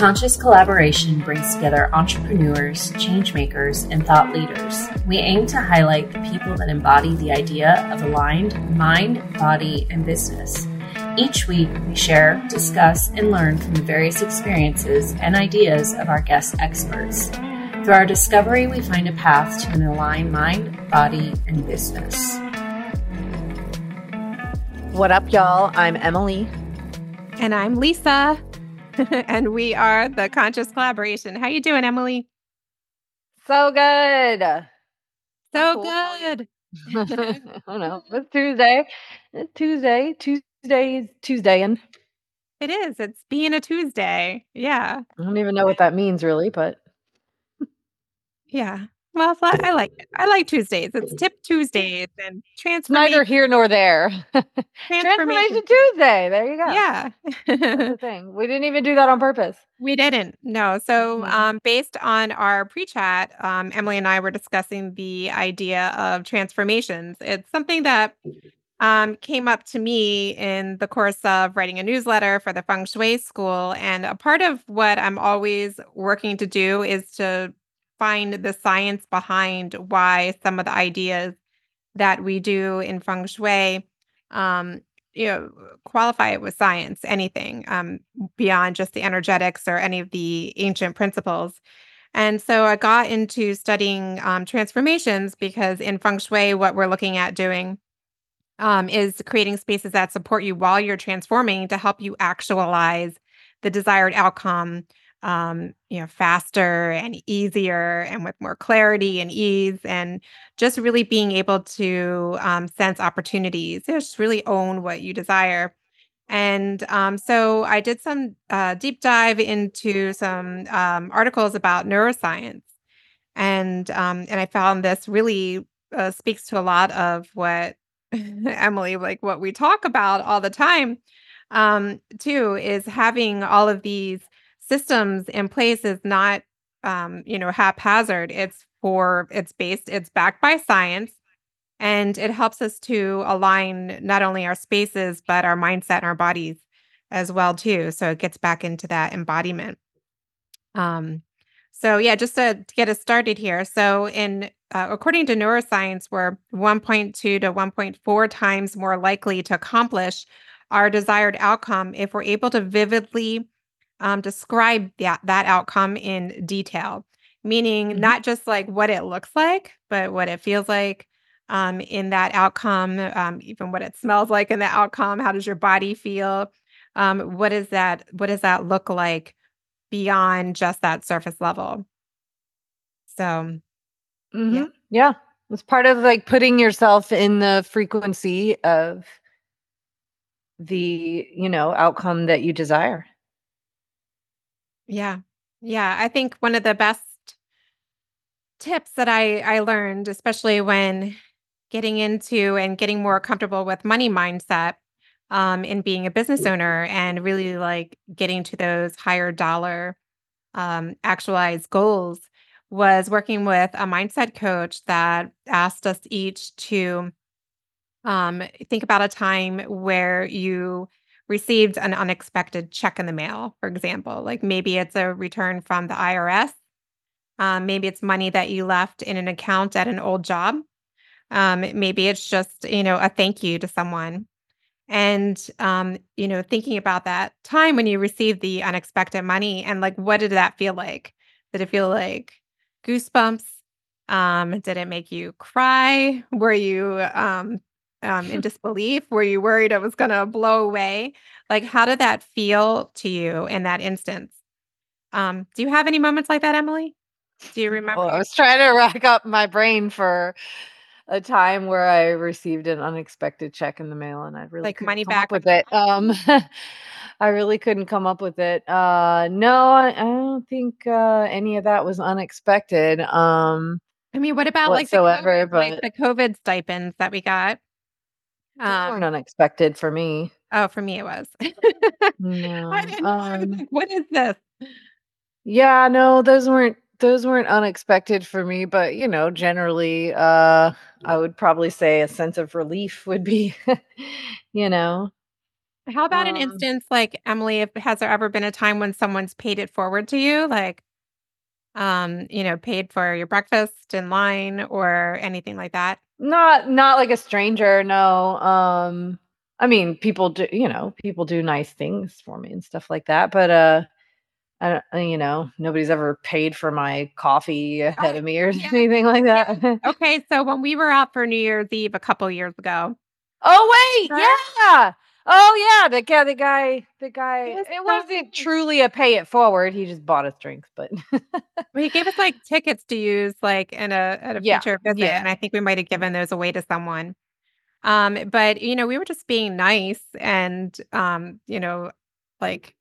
Conscious Collaboration brings together entrepreneurs, changemakers, and thought leaders. We aim to highlight the people that embody the idea of aligned mind, body, and business. Each week, we share, discuss, and learn from the various experiences and ideas of our guest experts. Through our discovery, we find a path to an aligned mind, body, and business. What up, y'all? I'm Emily. And I'm Lisa. and we are the Conscious Collaboration. How you doing, Emily? So good. So good. I don't know. It's Tuesday. It's Tuesday. Tuesday is Tuesdayin. It is. It's being a Tuesday. Yeah. I don't even know what that means really, but yeah. Well, I like it. I like Tuesdays. It's Tip Tuesdays and transformation. Neither here nor there. transformation Tuesday. There you go. Yeah. the thing. We didn't even do that on purpose. We didn't. No. So, mm-hmm. um, based on our pre-chat, um, Emily and I were discussing the idea of transformations. It's something that um, came up to me in the course of writing a newsletter for the Feng Shui School, and a part of what I'm always working to do is to find the science behind why some of the ideas that we do in feng shui um, you know qualify it with science anything um, beyond just the energetics or any of the ancient principles. And so i got into studying um, transformations because in feng shui what we're looking at doing um, is creating spaces that support you while you're transforming to help you actualize the desired outcome um, you know, faster and easier and with more clarity and ease, and just really being able to um, sense opportunities, just really own what you desire. And um, so I did some uh, deep dive into some um, articles about neuroscience, and um, and I found this really uh, speaks to a lot of what Emily, like what we talk about all the time, um, too, is having all of these systems in place is not um, you know haphazard. It's for it's based it's backed by science and it helps us to align not only our spaces but our mindset and our bodies as well too. So it gets back into that embodiment. Um so yeah just to, to get us started here. So in uh, according to neuroscience we're 1.2 to 1.4 times more likely to accomplish our desired outcome if we're able to vividly um, describe that that outcome in detail, meaning mm-hmm. not just like what it looks like, but what it feels like um, in that outcome, um, even what it smells like in the outcome. How does your body feel? Um, what is that? What does that look like beyond just that surface level? So, mm-hmm. yeah, yeah, it's part of like putting yourself in the frequency of the you know outcome that you desire yeah. Yeah. I think one of the best tips that I, I learned, especially when getting into and getting more comfortable with money mindset um, in being a business owner and really like getting to those higher dollar um, actualized goals was working with a mindset coach that asked us each to um, think about a time where you received an unexpected check in the mail, for example. Like maybe it's a return from the IRS. Um, maybe it's money that you left in an account at an old job. Um, maybe it's just, you know, a thank you to someone. And, um, you know, thinking about that time when you received the unexpected money and like, what did that feel like? Did it feel like goosebumps? Um, did it make you cry? Were you um, um, in disbelief? Were you worried it was going to blow away? Like, how did that feel to you in that instance? Um, do you have any moments like that, Emily? Do you remember? Well, I was trying to rack up my brain for a time where I received an unexpected check in the mail, and I really like money back with it. Um, I really couldn't come up with it. Uh, no, I, I don't think uh, any of that was unexpected. Um, I mean, what about like the, COVID, but... like the COVID stipends that we got? Um, weren't unexpected for me. Oh, for me it was. no, I didn't um, like, what is this? Yeah, no, those weren't those weren't unexpected for me, but you know, generally uh I would probably say a sense of relief would be, you know, How about an Um instance like, Emily, if has there ever been a time when someone's paid it forward to you? Like, um, you know, paid for your breakfast in line or anything like that? Not not like a stranger, no, um, I mean, people do you know, people do nice things for me and stuff like that, but, uh, I don't uh, you know, nobody's ever paid for my coffee ahead Oh, of me or yeah, anything like yeah. that. Okay, so when we were out for New Year's Eve a couple years ago Oh, wait, yeah! Oh, yeah, the guy the guy the It guy was it wasn't truly a pay it forward, he just bought us drinks, but he gave us, like, tickets to use, like, in a at a Yeah, future visit, yeah. and I think we might have given those away to someone. Um, but, you know, we were just being nice and, um, you know, like,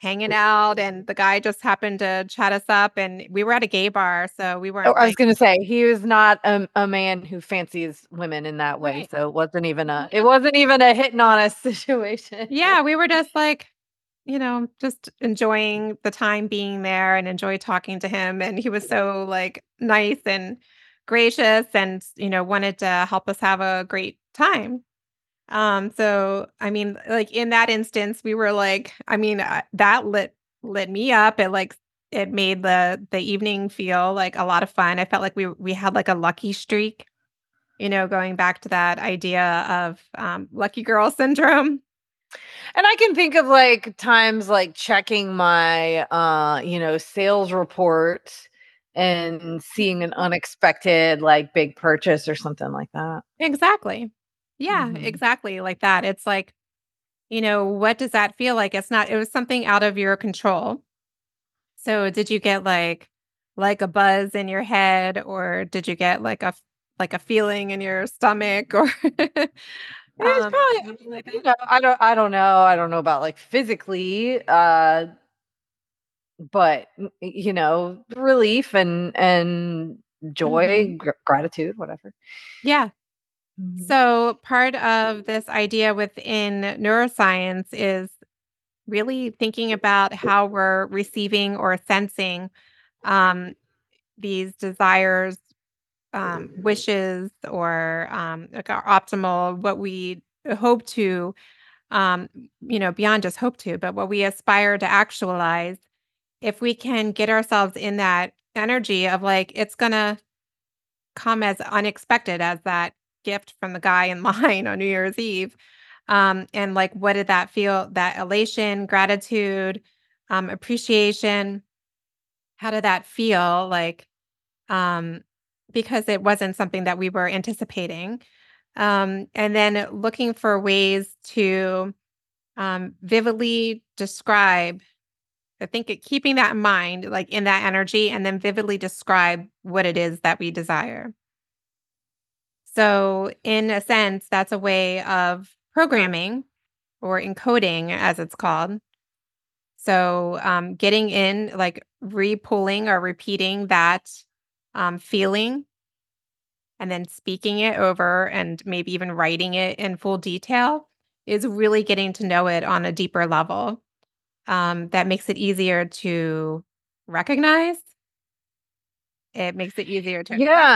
hanging out, and the guy just happened to chat us up, and we were at a gay bar, so we Oh, weren't, I was gonna say, he was not, um, a man who fancies women in that way, Right. so it wasn't even a it wasn't even a hitting on us situation. Yeah, we were just, like, you know, just enjoying the time being there and enjoy talking to him, and he was so, like, nice and gracious and, you know, wanted to help us have a great time. Um, so, I mean, like, in that instance, we were like I mean, uh, that lit lit me up, it, like it made the the evening feel like a lot of fun, I felt like we we had, like, a lucky streak, you know, going back to that idea of, um, lucky girl syndrome. And I can think of, like, times, like, checking my, uh, you know, sales report and seeing an unexpected, like, big purchase or something like that. Exactly. Yeah, Mhm. exactly like that, it's like, you know, what does that feel like? It's not it was something out of your control. So, did you get, like like, a buzz in your head, or did you get, like, a like, a feeling in your stomach or um, probably something like you know, I don't I don't know I don't know about, like, physically, uh but, you know, relief and and joy, gr gratitude, whatever. Yeah. Mhm. So, part of this idea within neuroscience is really thinking about how we're receiving or sensing, um, these desires, um, wishes, or, um, like, our optimal what we hope to, um, you know, beyond just hope to, but what we aspire to actualize, if we can get ourselves in that energy of, like, it's gonna come as unexpected as that gift from the guy in line on New Year's Eve, um, and, like, what did that feel that elation, gratitude, um, appreciation, how did that feel, like, um, because it wasn't something that we were anticipating, um, and then looking for ways to, um, vividly describe I think it keeping that in mind, like, in that energy, and then vividly describe what it is that we desire. So, in a sense, that's a way of programming or encoding as it's called. So, um, getting in, like, re-pulling or repeating that, um, feeling and then speaking it over and maybe even writing it in full detail is really getting to know it on a deeper level, um, that makes it easier to recognize. It makes it easier to accept.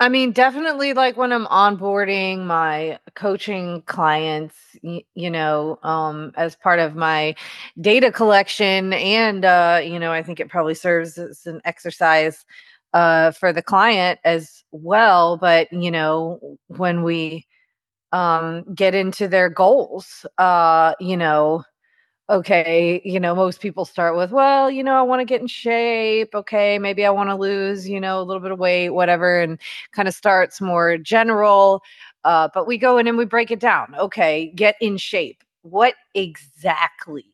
I mean, definitely, like, when I'm onboarding my coaching clients, y you know, um, as part of my data collection, and, uh, you know, I think it probably serves as an exercise, uh, for the client as well, but, you know, when we, um, get into their goals, uh, you know, okay, you know, most people start with, "Well, you know, I wanna get in shape, okay, maybe I wanna lose, you know, a little bit of weight," whatever, and kinda starts more general, uh, but we go in and we break it down. "Okay, get in shape." What exactly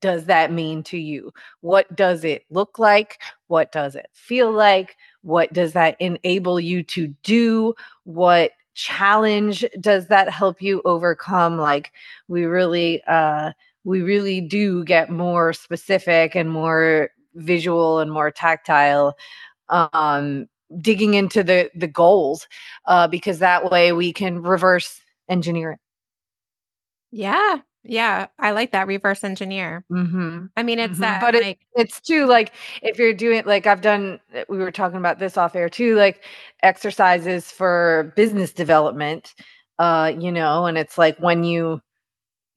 does that mean to you? What does it look like? What does it feel like? What does that enable you to do? What challenge does that help you overcome? Like, we really, uh, we really do get more specific and more visual and more tactile, um, digging into the the goals, uh, because that way we can reverse engineer it. Yeah, yeah, I like that reverse engineer. Mhm, I mean, it's mhm, that, but it like it's too, like, if you're doing like, I've done eh, we were talking about this off air too, like, exercises for business development, uh, you know, and it's like when you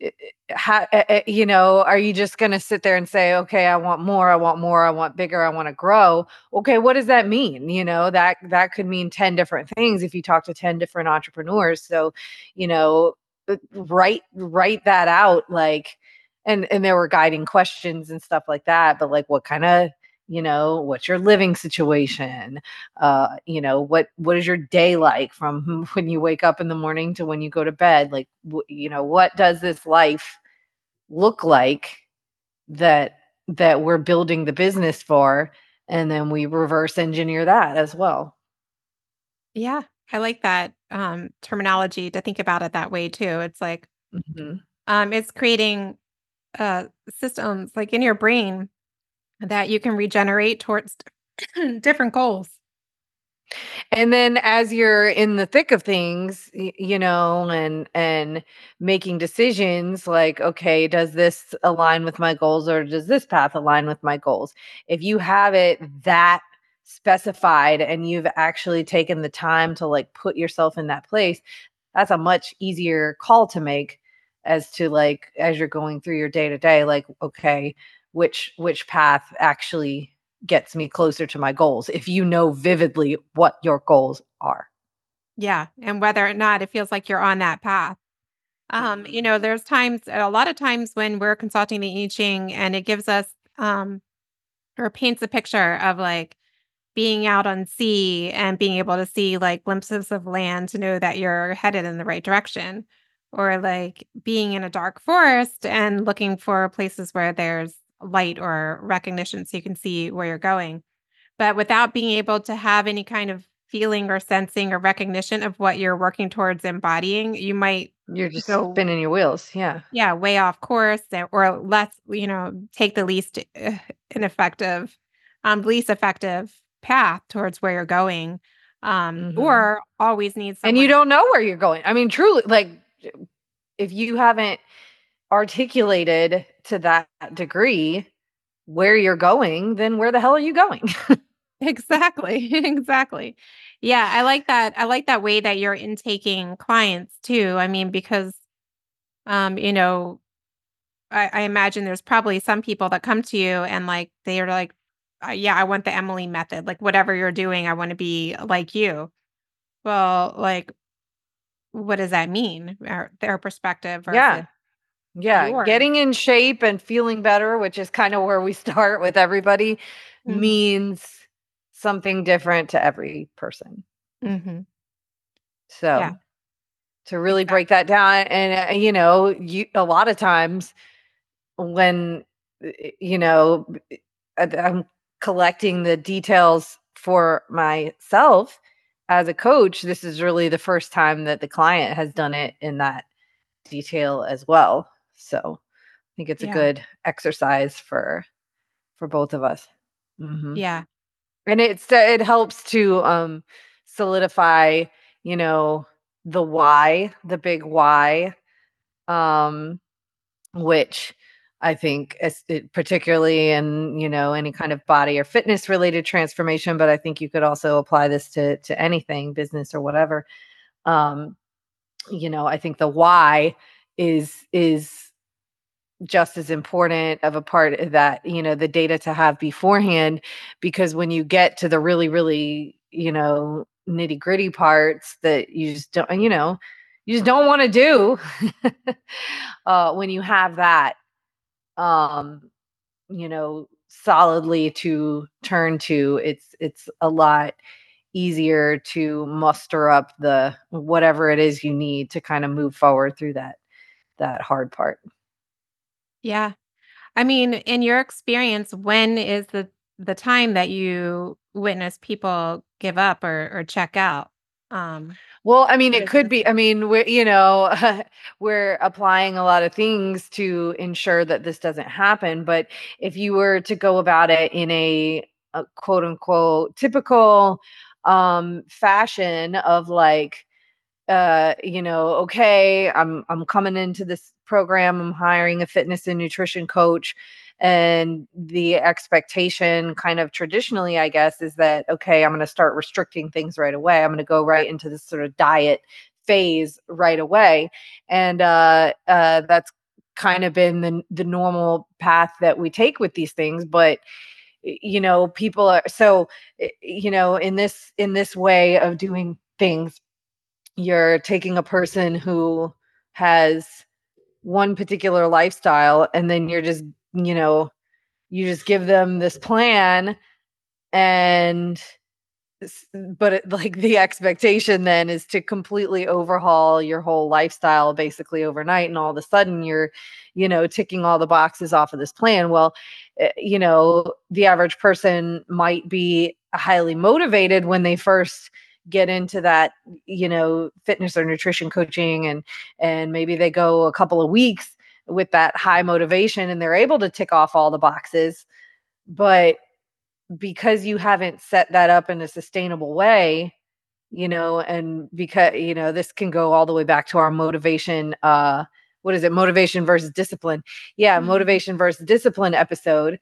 Eh, eh, how, eh, you know, are you just going to sit there and say, okay, I want more, I want more, I want bigger, I want to grow? Okay, what does that mean? You know, that that could mean 10 different things if you talk to 10 different entrepreneurs. So, you know, uh, write write that out like and and there were guiding questions and stuff like that, but like what kind of you know what's your living situation uh you know what what is your day like from when you wake up in the morning to when you go to bed? Like w- you know what does this life look like that that we're building the business for? And then we reverse engineer that as well. Yeah i like that um terminology to think about it that way too. It's like mm-hmm. um it's creating uh systems like in your brain that you can regenerate towards different goals. And then as you're in the thick of things, you know, and and making decisions like okay, does this align with my goals or does this path align with my goals? If you have it that specified and you've actually taken the time to like put yourself in that place, that's a much easier call to make as to like as you're going through your day to day like okay, which which path actually gets me closer to my goals if you know vividly what your goals are. Yeah and whether or not it feels like you're on that path. Um you know there's times a lot of times when we're consulting the I Ching and it gives us um or paints a picture of like being out on sea and being able to see like glimpses of land to know that you're headed in the right direction or like being in a dark forest and looking for places where there's light or recognition so you can see where you're going. But without being able to have any kind of feeling or sensing or recognition of what you're working towards embodying, you might you're just go, spinning your wheels. Yeah. Yeah, way off course or less, you know, take the least uh, ineffective, um, least effective path towards where you're going. Um, mm-hmm. or always needs And you don't know where you're going. I mean, truly, like if you haven't articulated to that degree where you're going, then where the hell are you going? exactly. exactly. Yeah, I like that. I like that way that you're intaking clients too. I mean, because um, you know, I, I imagine there's probably some people that come to you and like they are like, uh, yeah, I want the Emily method. Like whatever you're doing, I want to be like you. Well, like, what does that mean? Their, their perspective. yeah. Yeah, getting in shape and feeling better, which is kind of where we start with everybody, mm-hmm. means something different to every person. Mm-hmm. So, yeah. to really exactly. break that down, and uh, you know, you a lot of times when you know I'm collecting the details for myself as a coach, this is really the first time that the client has done it in that detail as well. So I think it's yeah. a good exercise for for both of us. Mm-hmm. Yeah. And it's it helps to um solidify, you know, the why, the big why um which I think it, particularly in you know any kind of body or fitness related transformation, but I think you could also apply this to to anything, business or whatever. Um, you know, I think the why is is just as important of a part of that you know the data to have beforehand because when you get to the really really you know nitty gritty parts that you just don't you know you just don't want to do uh, when you have that um you know solidly to turn to it's it's a lot easier to muster up the whatever it is you need to kind of move forward through that that hard part yeah. I mean, in your experience, when is the the time that you witness people give up or or check out? Um, well, I mean, it could be. I mean, we're you know we're applying a lot of things to ensure that this doesn't happen. But if you were to go about it in a, a quote unquote typical um, fashion of like, uh, you know, okay, I'm I'm coming into this program, I'm hiring a fitness and nutrition coach. And the expectation, kind of traditionally, I guess, is that, okay, I'm going to start restricting things right away. I'm going to go right into this sort of diet phase right away. And uh, uh, that's kind of been the the normal path that we take with these things but you know people are so you know in this in this way of doing things you're taking a person who has one particular lifestyle and then you're just you know you just give them this plan and but it, like the expectation then is to completely overhaul your whole lifestyle basically overnight and all of a sudden you're you know ticking all the boxes off of this plan. Well eh, you know the average person might be highly motivated when they first get into that you know fitness or nutrition coaching and and maybe they go a couple of weeks with that high motivation and they're able to tick off all the boxes but because you haven't set that up in a sustainable way you know and because you know this can go all the way back to our motivation uh what is it? Motivation versus discipline. Yeah mm-hmm. motivation versus discipline episode.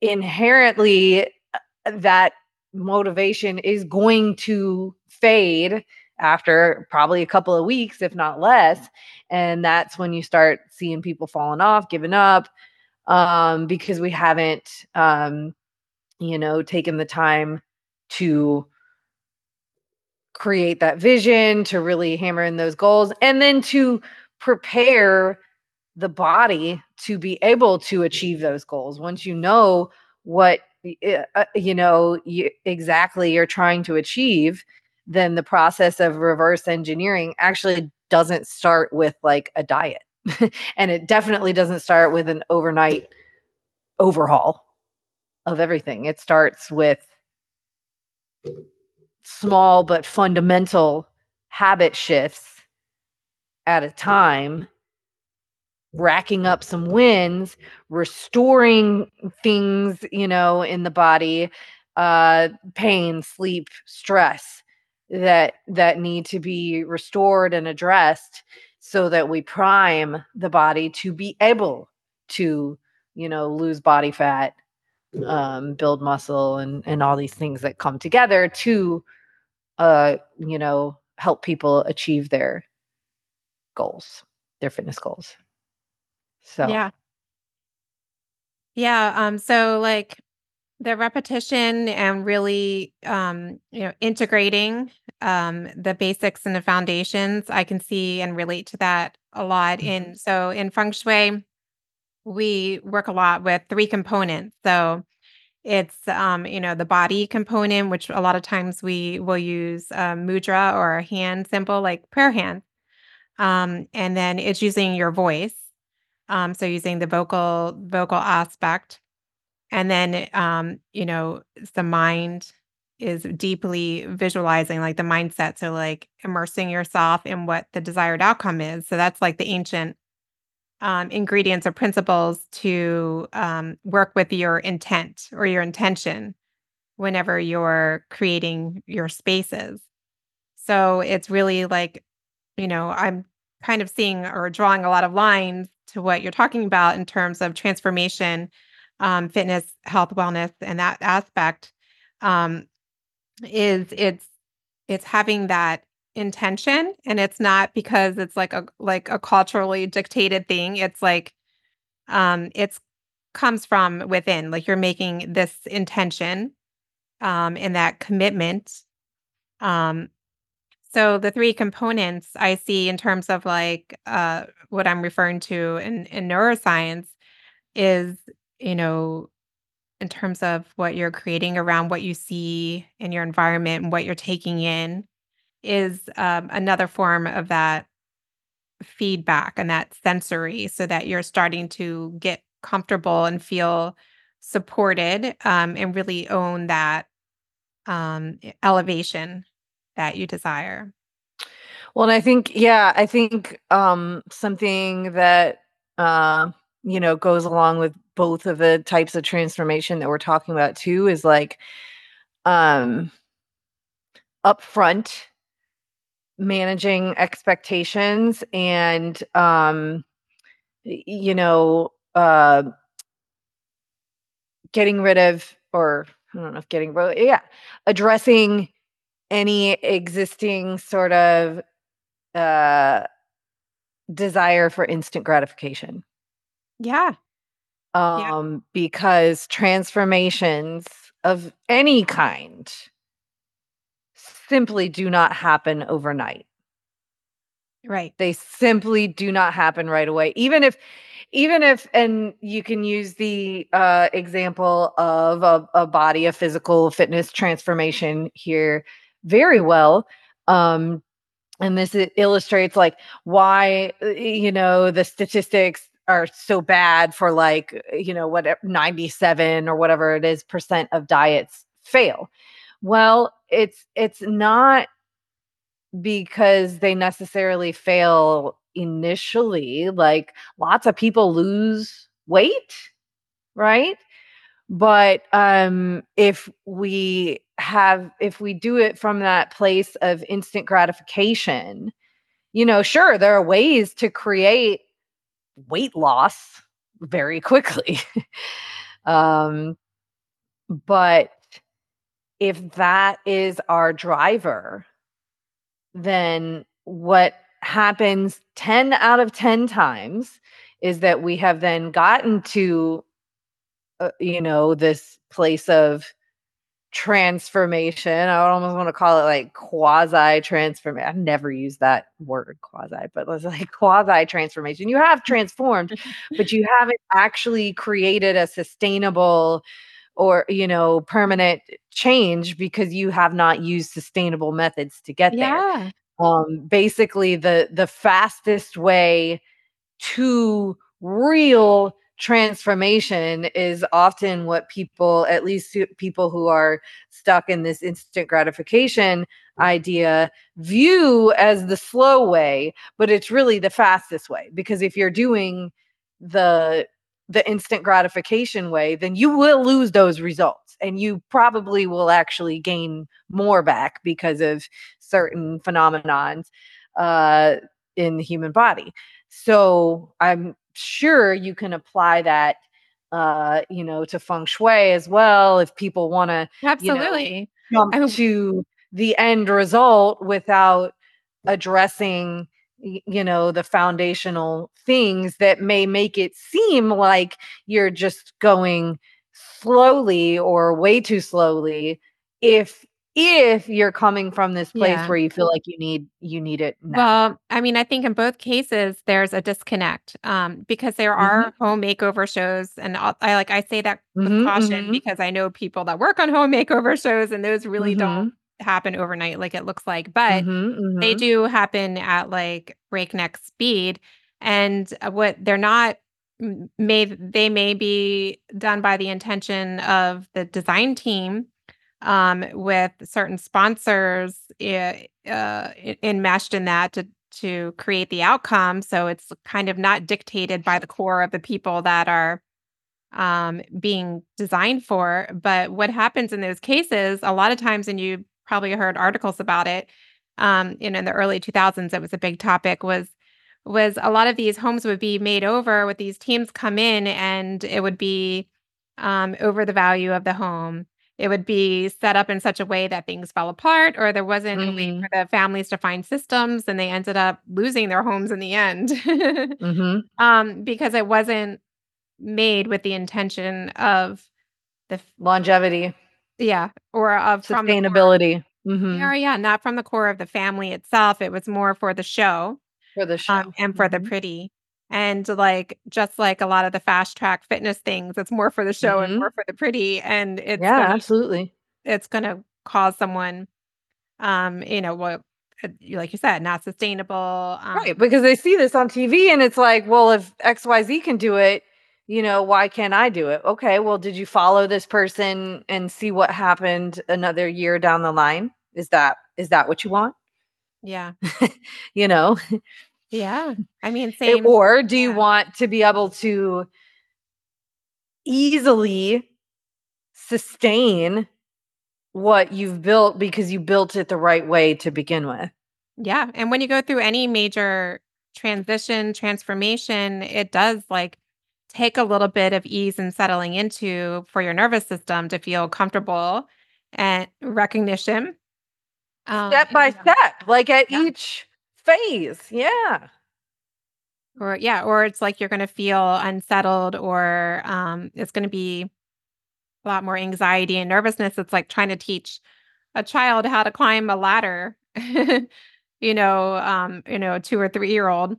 Inherently uh, that motivation is going to fade after probably a couple of weeks if not less and that's when you start seeing people falling off giving up um because we haven't um you know, taking the time to create that vision, to really hammer in those goals, and then to prepare the body to be able to achieve those goals. Once you know what Eh, uh, you know you, exactly you're trying to achieve, then the process of reverse engineering actually doesn't start with like a diet. and it definitely doesn't start with an overnight overhaul of everything. It starts with small but fundamental habit shifts at a time, racking up some wins, restoring things, you know, in the body, uh, pain, sleep, stress that that need to be restored and addressed so that we prime the body to be able to, you know, lose body fat um, build muscle and and all these things that come together to uh you know help people achieve their goals their fitness goals so yeah yeah um so like the repetition and really um you know integrating um the basics and the foundations i can see and relate to that a lot mm-hmm. in so in feng shui we work a lot with three components. So it's um, you know, the body component, which a lot of times we will use a mudra or a hand symbol like prayer hand, Um, and then it's using your voice. Um, so using the vocal vocal aspect. And then um, you know, the mind is deeply visualizing like the mindset. So like immersing yourself in what the desired outcome is. So that's like the ancient um, ingredients or principles to um, work with your intent or your intention whenever you're creating your spaces. So it's really like, you know, I'm kind of seeing or drawing a lot of lines to what you're talking about in terms of transformation, um, fitness, health, wellness, and that aspect. Um, is it's it's having that intention and it's not because it's like a like a culturally dictated thing it's like um it's comes from within like you're making this intention um and that commitment um so the three components i see in terms of like uh what i'm referring to in in neuroscience is you know in terms of what you're creating around what you see in your environment and what you're taking in is um, another form of that feedback and that sensory so that you're starting to get comfortable and feel supported um, and really own that um, elevation that you desire. Well, and I think, yeah, I think um, something that, uh, you know, goes along with both of the types of transformation that we're talking about too is like um, upfront managing expectations and um you know uh getting rid of or i don't know if getting rid yeah addressing any existing sort of uh desire for instant gratification. Yeah. Um, yeah. because transformations of any kind simply do not happen overnight. Right. They simply do not happen right away. Even if even if and you can use the uh example of a, a body a physical fitness transformation here very well um and this illustrates like why uh, you know the statistics are so bad for like you know what 97 or whatever it is percent of diets fail. Well it's it's not because they necessarily fail initially like lots of people lose weight right? But um if we have if we do it from that place of instant gratification you know sure there are ways to create weight loss very quickly. Um but if that is our driver then what happens 10 out of 10 times is that we have then gotten to uh, you know this place of transformation i would almost want to call it like quasi transformation i've never used that word quasi but let's like quasi transformation you have transformed but you haven't actually created a sustainable or you know permanent change because you have not used sustainable methods to get yeah. there um basically the the fastest way to real transformation is often what people at least people who are stuck in this instant gratification idea view as the slow way but it's really the fastest way because if you're doing the the instant gratification way then you will lose those results and you probably will actually gain more back because of certain phenomenons uh, in the human body. So I'm sure you can apply that uh, you know, to feng shui as well if people want to absolutely. you know, come to the end result without addressing you know the foundational things that may make it seem like you're just going slowly or way too slowly if if you're coming from this place yeah. where you feel like you need you need it now. well i mean i think in both cases there's a disconnect um, because there are mm-hmm. home makeover shows and i like i say that with mm-hmm, caution mm-hmm. because i know people that work on home makeover shows and those really don't mm-hmm. happen overnight like it looks like but mm-hmm, they mm-hmm. do happen at like breakneck speed and uh, what they're not may they may be done by the intention of the design team um, with certain sponsors uh, enmeshed in that to to create the outcome. So it's kind of not dictated by the core of the people that are um, being designed for. But what happens in those cases, a lot of times, and you probably heard articles about it, um, in, in the early 2000s, it was a big topic, was was a lot of these homes would be made over with these teams come in and it would be um, over the value of the home it would be set up in such a way that things fell apart or there wasn't mm-hmm. a way mm-hmm. for the families to find systems and they ended up losing their homes in the end mm-hmm. um, because it wasn't made with the intention of the longevity yeah or of sustainability mm-hmm. yeah, yeah not from the core of the family itself it was more for the show for the show um, and for the mm-hmm. pretty and like just like a lot of the fast track fitness things it's more for the show mm-hmm. and more for the pretty and it's yeah gonna, absolutely. it's going to cause someone um you know what uh, like you said not sustainable um, right because they see this on tv and it's like well if xyz can do it you know why can't i do it? Okay well did you follow this person and see what happened another year down the line? Is that is that what you want? Yeah. You know yeah. I mean, same. Or do you want to be able to easily sustain what you've built because you built it the right way to begin with? Yeah. And when you go through any major transition, transformation, it does like take a little bit of ease and settling into for your nervous system to feel comfortable and recognition. Um, step by step, like at yeah. each phase. Yeah. or yeah, or it's like you're going to feel unsettled or um it's going to be a lot more anxiety and nervousness. It's like trying to teach a child how to climb a ladder. you know, um, you know, 2 or 3 year old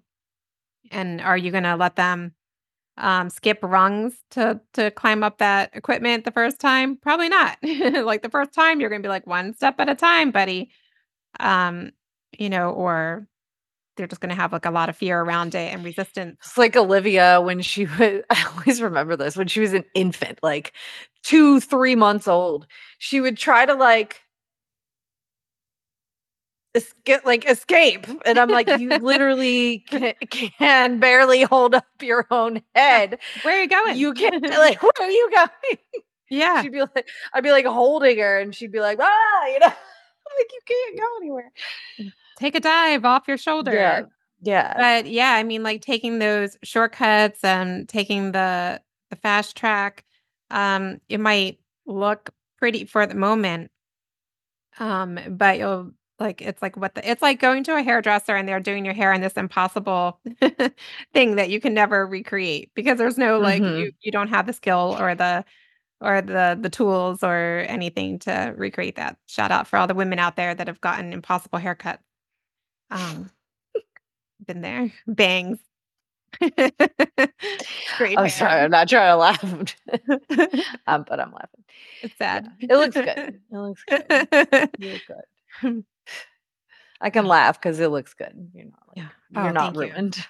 and are you going to let them um, skip rungs to to climb up that equipment the first time? Probably not. like the first time, you're going to be like one step at a time, buddy. Um, you know, or they're just going to have like a lot of fear around it and resistance. It's like Olivia when she was, I always remember this, when she was an infant, like two, three months old. She would try to like get like escape and i'm like you literally can, can, barely hold up your own head. Where are you going? You can't like where are you going? Yeah. She'd be like i'd be like holding her and she'd be like ah you know? Like you can't go anywhere take a dive off your shoulder yeah yeah but yeah i mean like taking those shortcuts and taking the the fast track um it might look pretty for the moment um but you'll like it's like what the it's like going to a hairdresser and they're doing your hair in this impossible thing that you can never recreate because there's no like Mhm. you you don't have the skill or the or the the tools or anything to recreate that. Shout out for all the women out there that have gotten impossible haircuts. Um been there. Bangs. Great. i'm hair. sorry i'm not trying to laugh um, but i'm laughing it's sad. it looks good it looks good you look good i can laugh because it looks good you're not like, Yeah. you're Oh, not thank you. ruined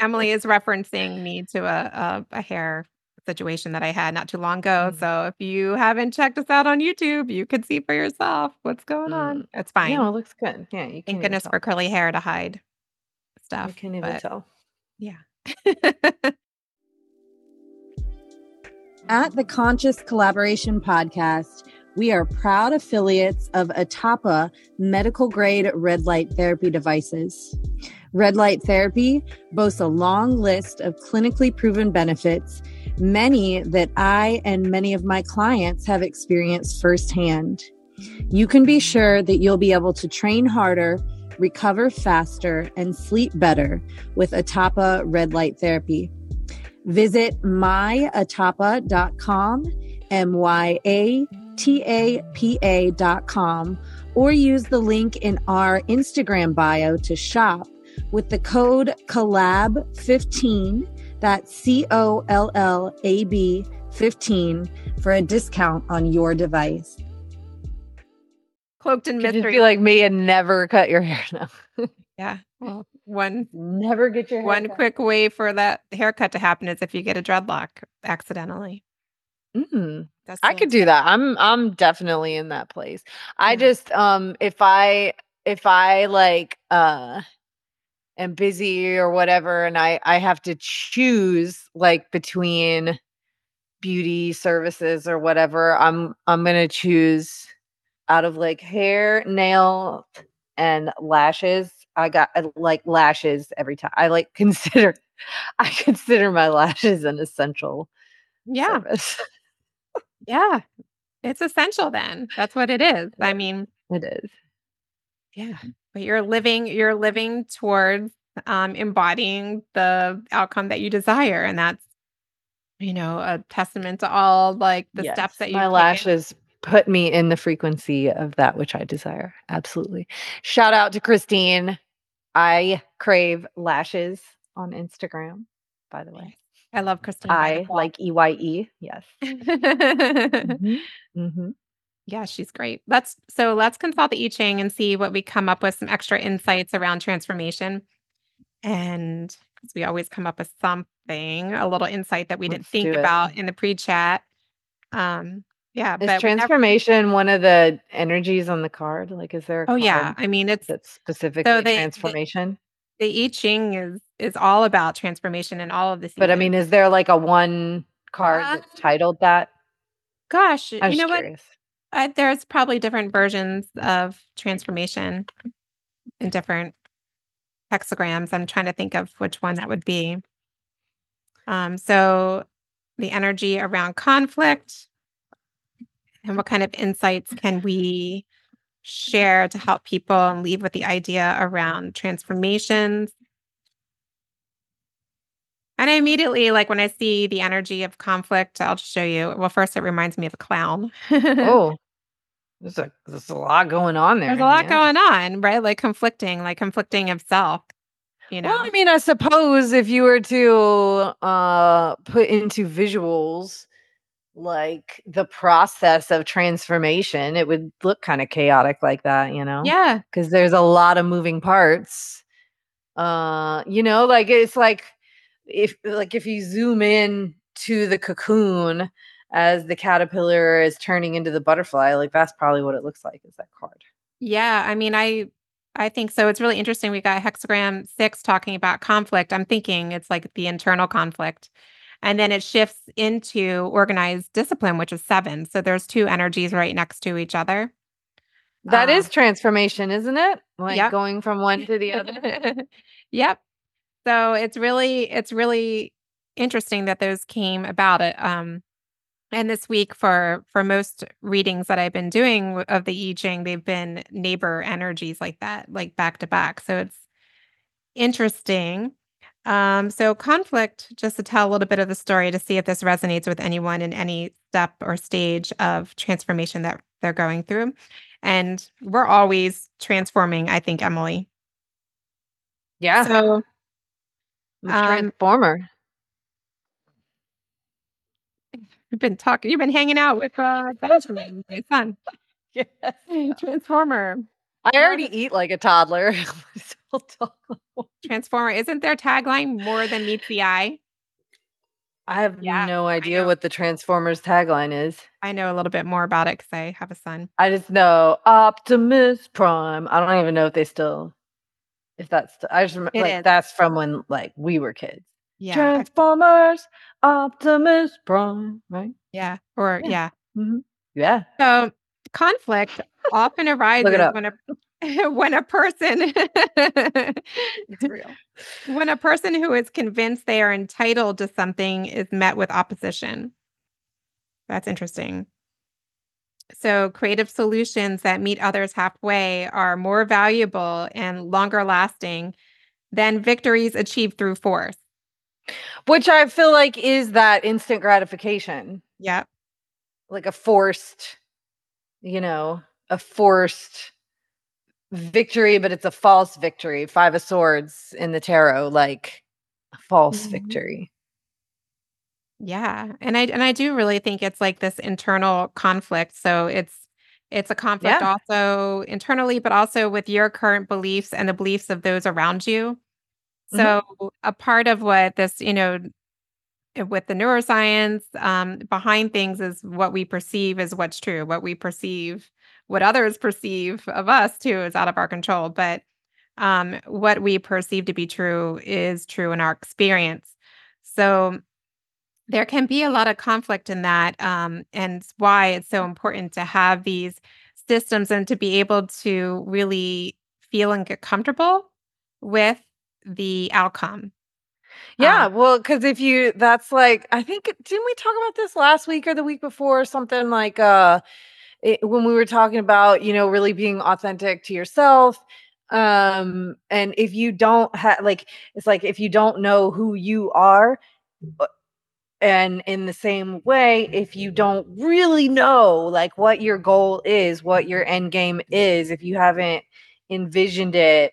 Emily is referencing me to a, a a hair situation that I had not too long ago. Mm. So if you haven't checked us out on YouTube, you could see for yourself what's going on. It's fine. yeah it looks good yeah you can Thank goodness for curly hair to hide you stuff. can even but- tell Yeah. At the Conscious Collaboration Podcast, we are proud affiliates of Atapa medical grade red light therapy devices. Red light therapy boasts a long list of clinically proven benefits, many that I and many of my clients have experienced firsthand. You can be sure that you'll be able to train harder, recover faster, and sleep better with Atapa red light therapy. Visit myatapa.com, M Y A T A P A.com, or use the link in our Instagram bio to shop with the code COLLAB15, that's C O L L A B 15, for a discount on your device. Cloaked in you just mystery. be like me and never cut your hair now yeah. Well, one never get your hair one cut. quick way for that haircut to happen is if you get a dreadlock accidentally. Mm. That's I could do that. I'm I'm definitely in that place. I Yeah. just um if I if I like uh am busy or whatever and I I have to choose like between beauty services or whatever, I'm I'm going to choose out of like hair, nail and lashes. I got I like lashes every time. I like consider I consider my lashes an essential Yeah. service. Yeah. It's essential then. That's what it is. I mean, It is. Yeah. But you're living you're living towards um embodying the outcome that you desire and that's you know a testament to all like the steps that you my lashes put me in the frequency of that which I desire. Absolutely. Shout out to Christine. Eye Crave Lashes on Instagram, by the way. I love Christine. I like E Y E. Yes. Mhm, mhm. Yeah, she's great. Let's so let's consult the I Ching and see what we come up with some extra insights around transformation. And 'cause we always come up with something, a little insight that we didn't Let's think do it. about in the pre-chat. Um yeah, Is but we never- transformation one of the energies on the card? Like, is there a oh yeah, I mean it's that's specifically they- transformation? the I Ching is is all about transformation and all of the But I mean, is there like a one card Uh, that's titled that? gosh, I'm you know just what? I, there's probably different versions of transformation in different hexagrams. I'm trying to think of which one that would be. Um, so the energy around conflict and what kind of insights can we share to help people and leave with the idea around transformations And I immediately, like when I see the energy of conflict, I'll just show you. Well, first, it reminds me of a clown. oh, there's a there's a lot going on there. There's a lot yeah. going on, right? Like conflicting, like conflicting of self. You know, Well, I mean, I suppose if you were to uh put into visuals like the process of transformation, it would look kind of chaotic like that, you know? yeah, Because there's a lot of moving parts. Uh, you know, like it's like if like if you zoom in to the cocoon as the caterpillar is turning into the butterfly, like that's probably what it looks like is that card. yeah. I mean, I, I think so. It's really interesting. We got hexagram six talking about conflict. I'm thinking it's like the internal conflict, and then it shifts into organized discipline, which is seven. So there's two energies right next to each other. That is Um, transformation, isn't it? Like Yep. going from one to the other. yep. So it's really it's really interesting that those came about it. Um and this week for for most readings that I've been doing of the I Ching, they've been neighbor energies like that, like back to back. So it's interesting. Um, so conflict, just to tell a little bit of the story to see if this resonates with anyone in any step or stage of transformation that they're going through. And we're always transforming, I think, Emily. Yeah. So Um, transformer. you've been talking, you've been hanging out with uh Benjamin, my son. Yes. Transformer. I already eat like a toddler. I still talk like one. Transformer. Isn't their tagline more than meets the eye? I have Yeah, no idea what the Transformers tagline is. I know a little bit more about it because I have a son. I just know Optimus Prime. I don't even know if they still, if that's, st- I just remember like is. that's from when like we were kids. Yeah. Transformers, Optimus Prime, right? yeah. Or Yeah. yeah. Mm-hmm. Yeah. So conflict often arises when a when a person real. when a person who is convinced they are entitled to something is met with opposition. That's interesting. So, creative solutions that meet others halfway are more valuable and longer lasting than victories achieved through force. Which I feel like is that instant gratification, Yeah. like a forced, you know, a forced victory, but it's a false victory. Five of Swords in the tarot, like a false Mhm. victory. Yeah. And I and I do really think it's like this internal conflict. So it's it's a conflict Yeah. also internally, but also with your current beliefs and the beliefs of those around you. Mhm. So a part of what this, you know, with the neuroscience um, behind things is what we perceive is what's true. What we perceive, what others perceive of us too, is out of our control. But um, what we perceive to be true is true in our experience. So there can be a lot of conflict in that, um, and why it's so important to have these systems and to be able to really feel and get comfortable with the outcome. Yeah, Um, well, because if you, that's like, I think, didn't we talk about this last week or the week before? Something like, uh, it, when we were talking about, you know, really being authentic to yourself. Um, and if you don't have, like, it's like if you don't know who you are, uh, and in the same way, if you don't really know, like, what your goal is, what your end game is, if you haven't envisioned it,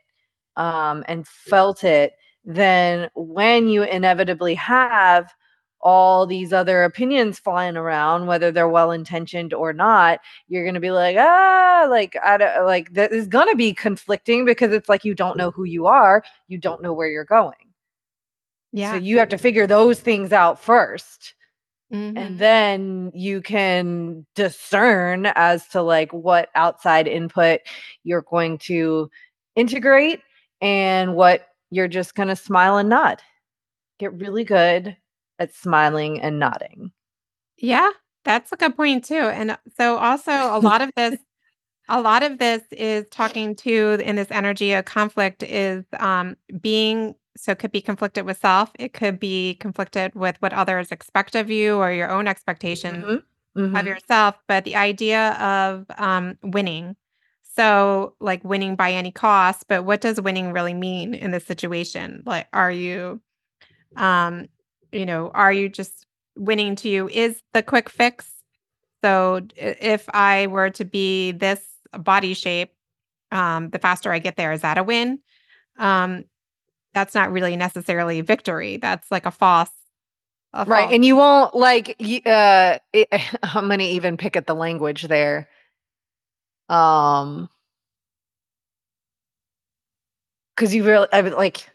um, and felt it, then when you inevitably have all these other opinions flying around, whether they're well intentioned or not, you're gonna be like, ah, like I don't like that is gonna be conflicting because it's like you don't know who you are, you don't know where you're going. Yeah. So you have to figure those things out first Mhm. and then you can discern as to like what outside input you're going to integrate and what you're just going to smile and nod get really good at smiling and nodding Yeah, that's a good point too. And uh, so also a lot of this a lot of this is talking to in this energy of conflict is um being so it could be conflicted with self, it could be conflicted with what others expect of you or your own expectations Mhm, mhm. of yourself, but the idea of um winning. So like winning by any cost, but what does winning really mean in this situation? Like are you Um, you know, are you just winning to you is the quick fix? So if I were to be this body shape, um, the faster I get there, is that a win? Um, that's not really necessarily victory. That's like a false right and you won't like uh it, i'm gonna even pick at the language there um because you really I mean, like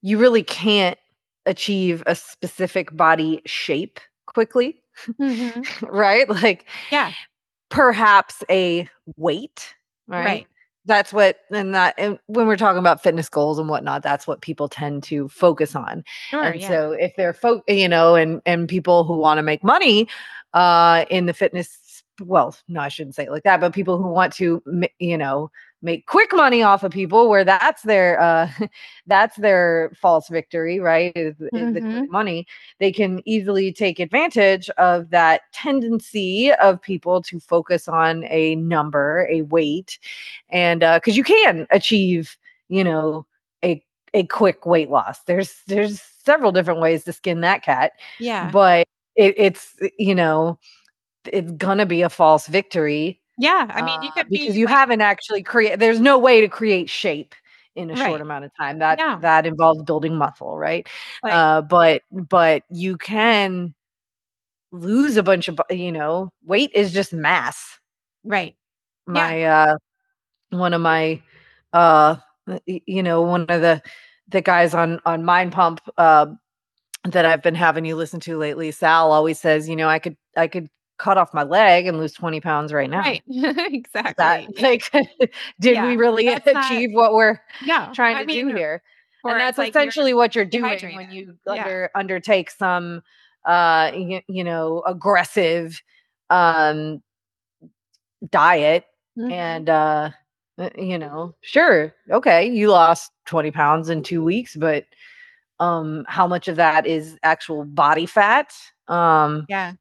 you really can't achieve a specific body shape quickly mm-hmm. right like yeah perhaps a weight right? right that's what and that and when we're talking about fitness goals and whatnot that's what people tend to focus on sure, and yeah. so if they're fo- you know and and people who want to make money uh in the fitness well no i shouldn't say it like that but people who want to you know make quick money off of people where that's their uh that's their false victory right? Is, mm-hmm. is the money. They can easily take advantage of that tendency of people to focus on a number a weight and uh because you can achieve you know a a quick weight loss. There's there's several different ways to skin that cat yeah. but it, it's you know it's gonna be a false victory yeah, I mean, you uh, could be because you haven't actually create. There's no way to create shape in a right. short amount of time. That yeah. that involves building muscle, right? right? Uh, but but you can lose a bunch of you know weight is just mass, right? My yeah. uh, one of my uh, you know one of the the guys on on Mind Pump uh that I've been having you listen to lately, Sal always says, you know, I could I could cut off my leg and lose 20 pounds right now. Right. exactly. That, like, did yeah, we really achieve not, what we're yeah, trying to mean, do here? And that's like essentially what you're doing when you yeah. undertake some, uh, you, you know, aggressive, um, diet mm-hmm. and, uh, you know, sure. Okay. You lost 20 pounds in two weeks, but, um, how much of that is actual body fat? Um, yeah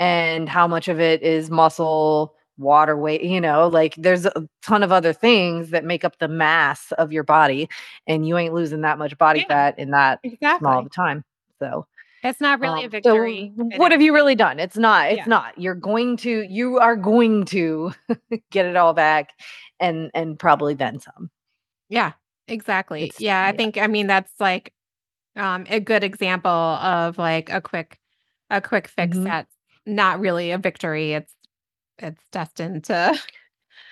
and how much of it is muscle water weight you know like there's a ton of other things that make up the mass of your body and you ain't losing that much body yeah, fat in that exactly. small of a time so it's not really um, a victory so what have you really done? It's not it's yeah. not. You're going to you are going to get it all back and and probably then some. Yeah exactly. It's, yeah i think i mean that's like um a good example of like a quick a quick fix mm-hmm. that's not really a victory. It's it's destined to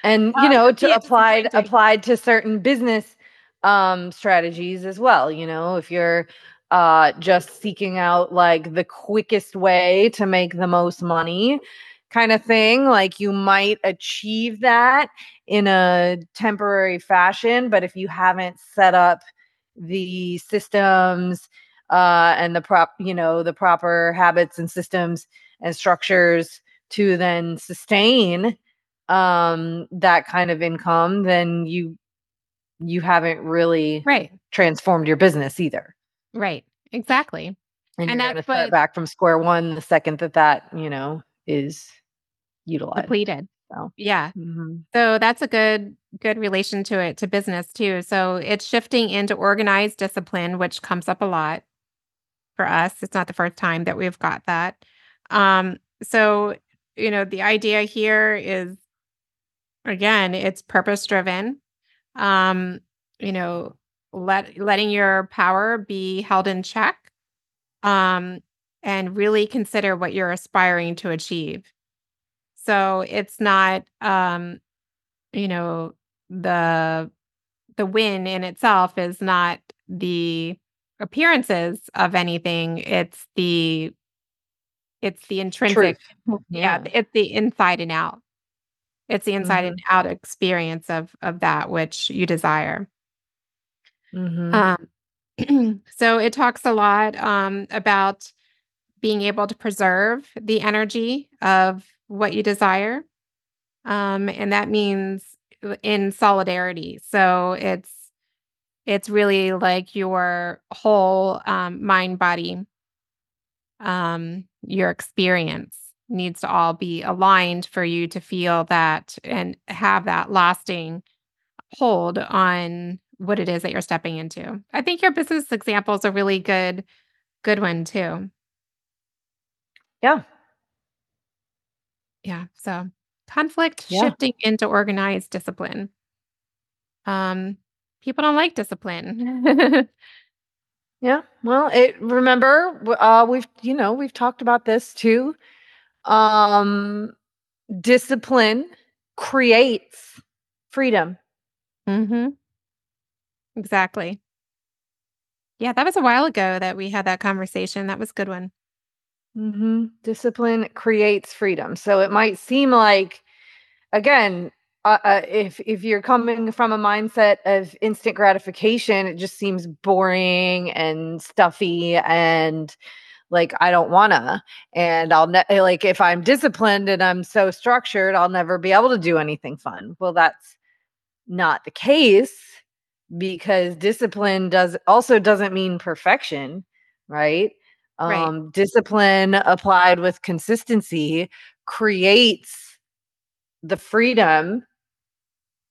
and you uh, know to applied applied to certain business um strategies as well you know if you're uh just seeking out like the quickest way to make the most money kind of thing like you might achieve that in a temporary fashion but if you haven't set up the systems uh and the prop you know the proper habits and systems and structures to then sustain um that kind of income then you you haven't really right. transformed your business either. Right. Exactly. And, and to start back from square one the second that that you know is utilized. Depleted. So yeah. mm-hmm. so that's a good good relation to it to business too. So it's shifting into organized discipline which comes up a lot for us. It's not the first time that we've got that um, so, you know, the idea here is again, it's purpose driven. Um, you know, let letting your power be held in check. Um, and really consider what you're aspiring to achieve. So it's not um, you know, the the win in itself is not the appearances of anything it's the it's the intrinsic, Truth. yeah, it's the inside and out. It's the inside mm-hmm. and out experience of of that which you desire. Mm-hmm. Um, so it talks a lot um, about being able to preserve the energy of what you desire, um, and that means in solidarity. So it's it's really like your whole um, mind body um, your experience needs to all be aligned for you to feel that and have that lasting hold on what it is that you're stepping into. I think your business example is a really good Good one too. Yeah. Yeah. So conflict Yeah. shifting into organized discipline. Um, people don't like discipline. Yeah. Well, it remember uh we've you know, we've talked about this too. Um discipline creates freedom. mm-hmm. Exactly. Yeah, that was a while ago that we had that conversation. That was a good one. Mm-hmm. Discipline creates freedom. So it might seem like, again, uh, uh, if if you're coming from a mindset of instant gratification, it just seems boring and stuffy and like I don't wanna. And I'll ne- like if I'm disciplined and I'm so structured, I'll never be able to do anything fun. Well, that's not the case because discipline does also doesn't mean perfection, right? Right. Um, discipline applied with consistency creates the freedom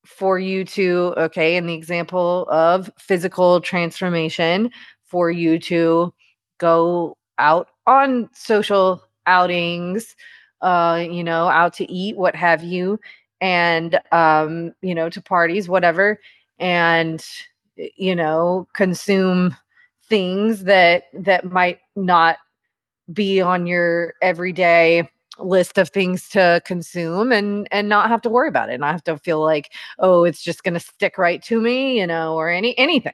for you to, okay, in the example of physical transformation, for you to go out on social outings, uh, you know, out to eat, what have you, and um, you know, to parties, whatever, and you know, consume things that that might not be on your everyday list of things to consume and and not have to worry about it and i have to feel like oh it's just going to stick right to me you know or any anything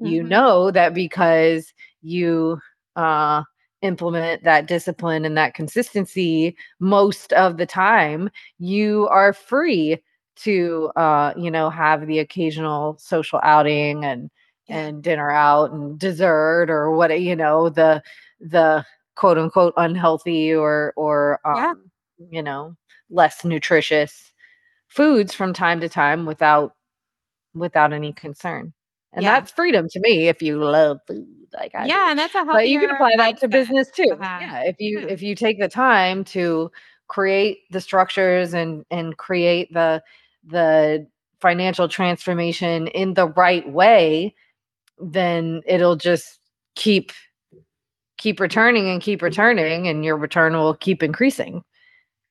you Mhm. know that because you uh implement that discipline and that consistency most of the time you are free to uh you know have the occasional social outing and Yeah. and dinner out and dessert or what you know the the quote unquote unhealthy or or um Yeah. you know less nutritious foods from time to time without without any concern and Yeah. that's freedom to me if you love food like I Yeah, do. and that's a but you can apply that to business too yeah if you Yeah. if you take the time to create the structures and and create the the financial transformation in the right way then it'll just keep keep returning and keep returning and your return will keep increasing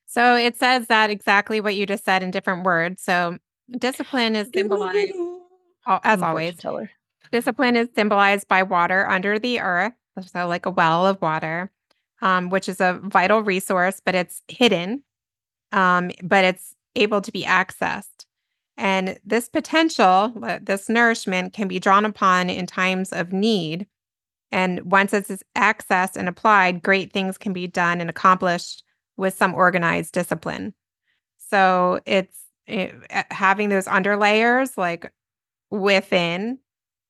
So it says that exactly what you just said in different words. So discipline is symbolized, as I'm a fortune always, discipline is symbolized by water under the earth. So, like a well of water, um, which is a vital resource, but it's hidden, um, but it's able to be accessed. And this potential, uh, this nourishment can be drawn upon in times of need. And once it's accessed and applied, great things can be done and accomplished with some organized discipline. So it's it, uh, having those underlayers like within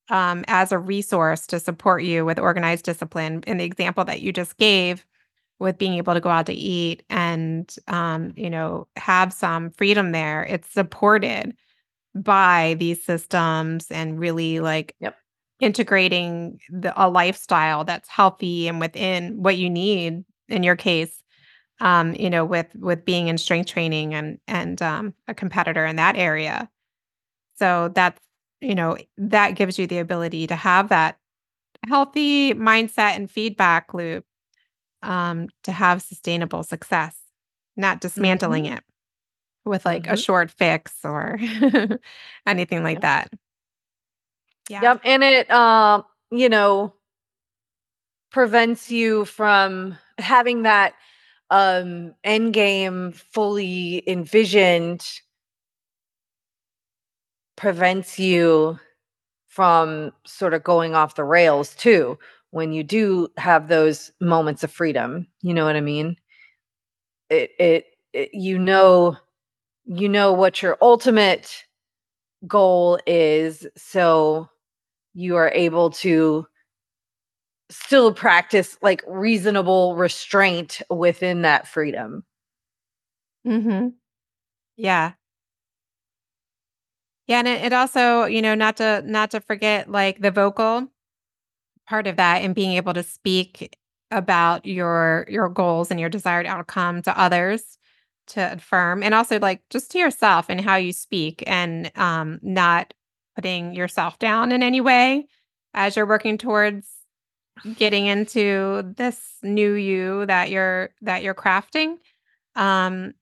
um, as a resource to support you with organized discipline. In the example that you just gave, with being able to go out to eat and um, you know have some freedom there, it's supported by these systems and really like Yep. Integrating the, a lifestyle that's healthy and within what you need in your case um you know with with being in strength training and and um a competitor in that area so that's you know that gives you the ability to have that healthy mindset and feedback loop um to have sustainable success not dismantling it with like a Mhm. short fix or anything like Yep. that yeah Yep. And it um, you know, prevents you from having that um end game fully envisioned prevents you from sort of going off the rails too when you do have those moments of freedom you know what i mean it it, it you know you know what your ultimate goal is so you are able to still practice like reasonable restraint within that freedom Mm-hmm. Yeah. Yeah, and it, it also, you know, not to not to forget like the vocal part of that and being able to speak about your your goals and your desired outcome to others to affirm and also like just to yourself and how you speak and um not putting yourself down in any way as you're working towards getting into this new you that you're that you're crafting. Um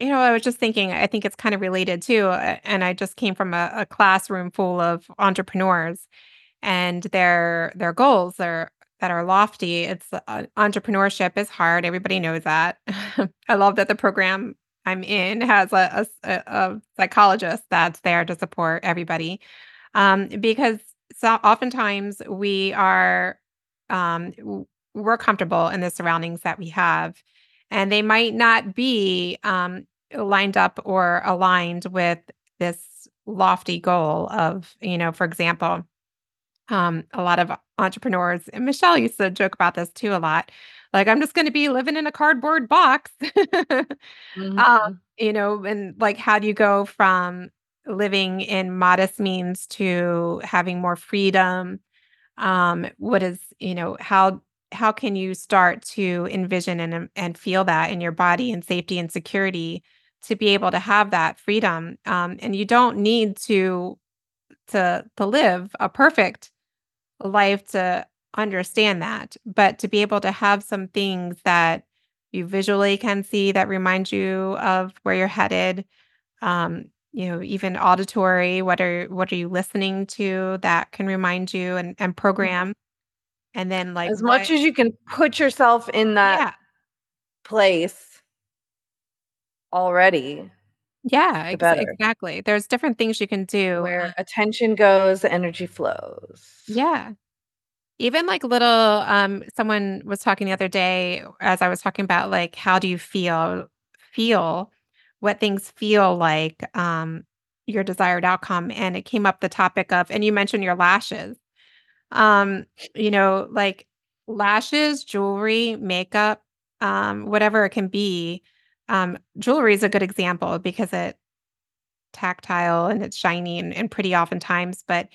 you know i was just thinking i think it's kind of related too uh, and i just came from a, a classroom full of entrepreneurs and their their goals are that are lofty. It's uh, entrepreneurship is hard. Everybody knows that. I love that the program i'm in has a, a, a psychologist that's there to support everybody um, because so oftentimes we are um, we're comfortable in the surroundings that we have and they might not be um, lined up or aligned with this lofty goal of you know for example um, a lot of entrepreneurs and michelle used to joke about this too a lot like i'm just going to be living in a cardboard box. Mm-hmm. um, you know and like how do you go from living in modest means to having more freedom? Um what is you know how how can you start to envision and and feel that in your body and safety and security to be able to have that freedom? Um and you don't need to to to live a perfect life to understand that but to be able to have some things that you visually can see that remind you of where you're headed um you know even auditory what are what are you listening to that can remind you and, and mm-hmm. program? And then like as what, much as you can put yourself in that yeah. place already yeah ex- exactly. There's different things you can do where attention goes energy flows. Yeah even like little um someone was talking the other day as i was talking about like how do you feel feel what things feel like um, your desired outcome. And it came up the topic of, and you mentioned your lashes. Um, you know, like lashes, jewelry, makeup, um, whatever it can be. Um, jewelry is a good example because it tactile and it's shiny and, and pretty oftentimes, but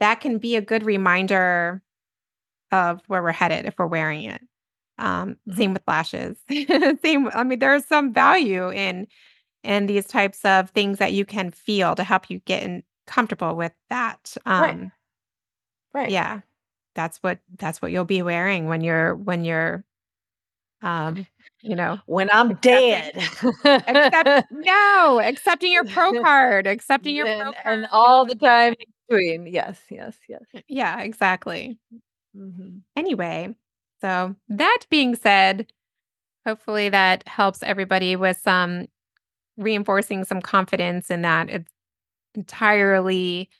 that can be a good reminder of where we're headed if we're wearing it. Um, mm-hmm. Same with lashes. same. I mean, there's some value in in these types of things that you can feel to help you get in, comfortable with that. Um, right. Right. Yeah. That's what that's what you'll be wearing when you're when you're um you know when I'm dead. Accept, no, accepting your pro card, accepting your and, pro card. and all the time between. Yes, yes, yes. Yeah, exactly. Mm-hmm. Anyway, so that being said, hopefully that helps everybody with some reinforcing some confidence in that it's entirely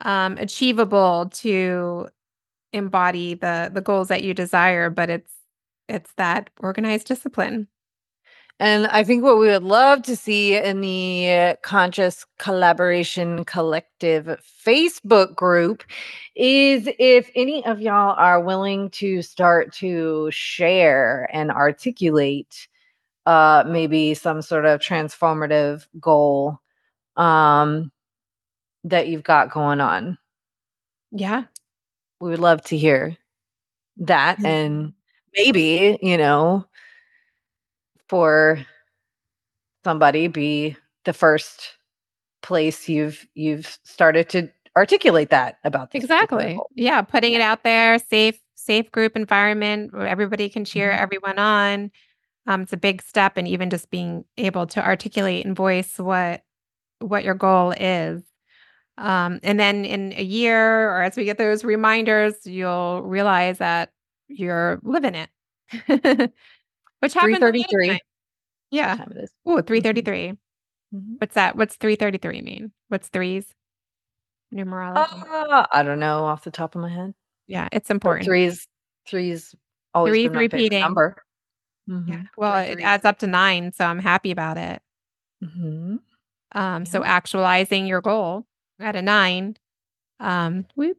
um, achievable to embody the the goals that you desire but it's it's that organized discipline and I think what we would love to see in the Conscious Collaboration Collective Facebook group is if any of y'all are willing to start to share and articulate uh maybe some sort of transformative goal um that you've got going on yeah we would love to hear that mm-hmm. and maybe you know for somebody be the first place you've you've started to articulate that about exactly. yeah putting it out there safe safe group environment where everybody can cheer mm-hmm. everyone on. Um, it's a big step and even just being able to articulate and voice what what your goal is. Um, and then in a year or as we get those reminders you'll realize that you're living it which happens 333 yeah oh 333 mm-hmm. what's that what's 333 mean what's threes numerology uh, i don't know off the top of my head yeah it's important but threes threes always threes repeating number Mm-hmm. Yeah. Well, it adds up to nine, so I'm happy about it. Mm-hmm. Um, yeah. so actualizing your goal at a nine. Um, whoop.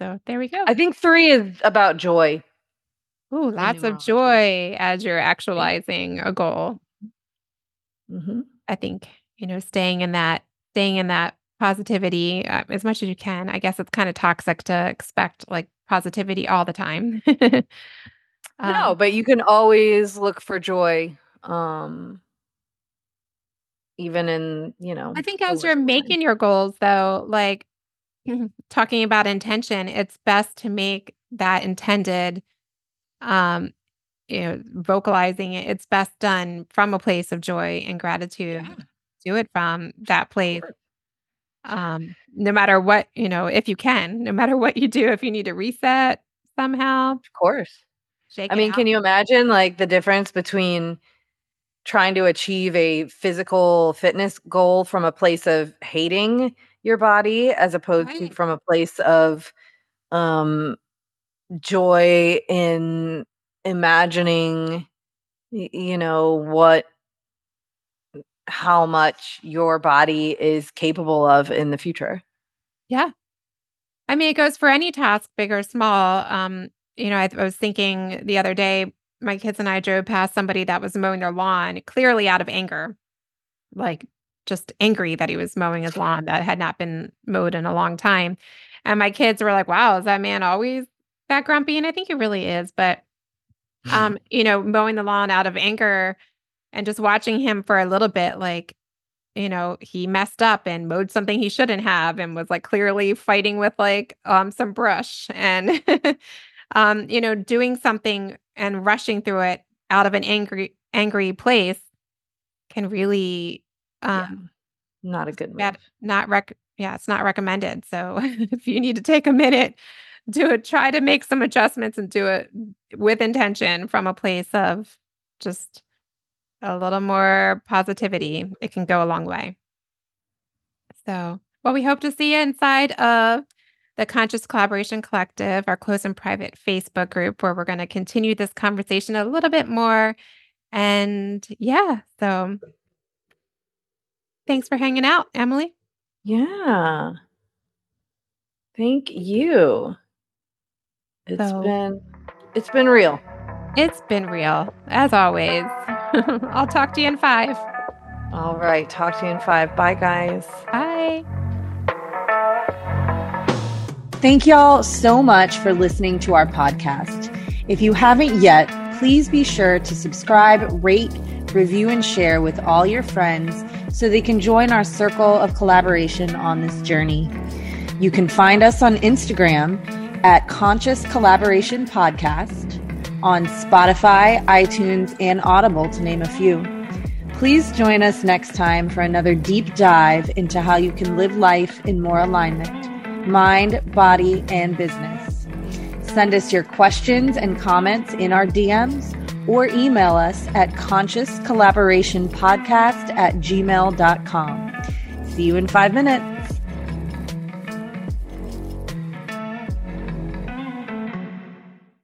So there we go. I think three is about joy. Ooh, lots of joy as you're actualizing a goal. Mm-hmm. I think you know staying in that staying in that positivity uh, as much as you can. I guess it's kind of toxic to expect like positivity all the time. Um, no, but you can always look for joy. Um even in, you know. I think as you're making your goals though, like talking about intention, it's best to make that intended um you know vocalizing it it's best done from a place of joy and gratitude Yeah. do it from that place um no matter what you know if you can no matter what you do if you need to reset somehow Of course. shake I mean, out. can you imagine like the difference between trying to achieve a physical fitness goal from a place of hating your body as opposed to from a place of um joy in imagining you know what how much your body is capable of in the future. Yeah. I mean, it goes for any task, big or small. Um, you know, I, I was thinking the other day, my kids and I drove past somebody that was mowing their lawn, clearly out of anger, like just angry that he was mowing his lawn that had not been mowed in a long time. And my kids were like, wow, is that man always that grumpy? And I think he really is. But, um, you know, mowing the lawn out of anger and just watching him for a little bit, like, you know, he messed up and mowed something he shouldn't have and was like clearly fighting with like um some brush and um you know doing something and rushing through it out of an angry angry place can really Yeah. um Not a good move. bad, not rec yeah, it's not recommended. So if you need to take a minute, do it, try to make some adjustments and do it with intention from a place of just a little more positivity. It can go a long way. So, well, we hope to see you inside of the Conscious Collaboration Collective, our close and private Facebook group, where we're going to continue this conversation a little bit more. And yeah, so thanks for hanging out, Emily. Yeah. Thank you. It's So- been it's been real. It's been real, as always. I'll talk to you in five. All right. Talk to you in five. Bye guys. Bye. Thank y'all so much for listening to our podcast. If you haven't yet, please be sure to subscribe, rate, review, and share with all your friends so they can join our circle of collaboration on this journey. You can find us on Instagram at Conscious Collaboration Podcast, on Spotify, iTunes, and Audible, to name a few. Please join us next time for another deep dive into how you can live life in more alignment mind, body, and business. Send us your questions and comments in our DMs or email us at consciouscollaborationpodcast at gmail.com. See you in five minutes.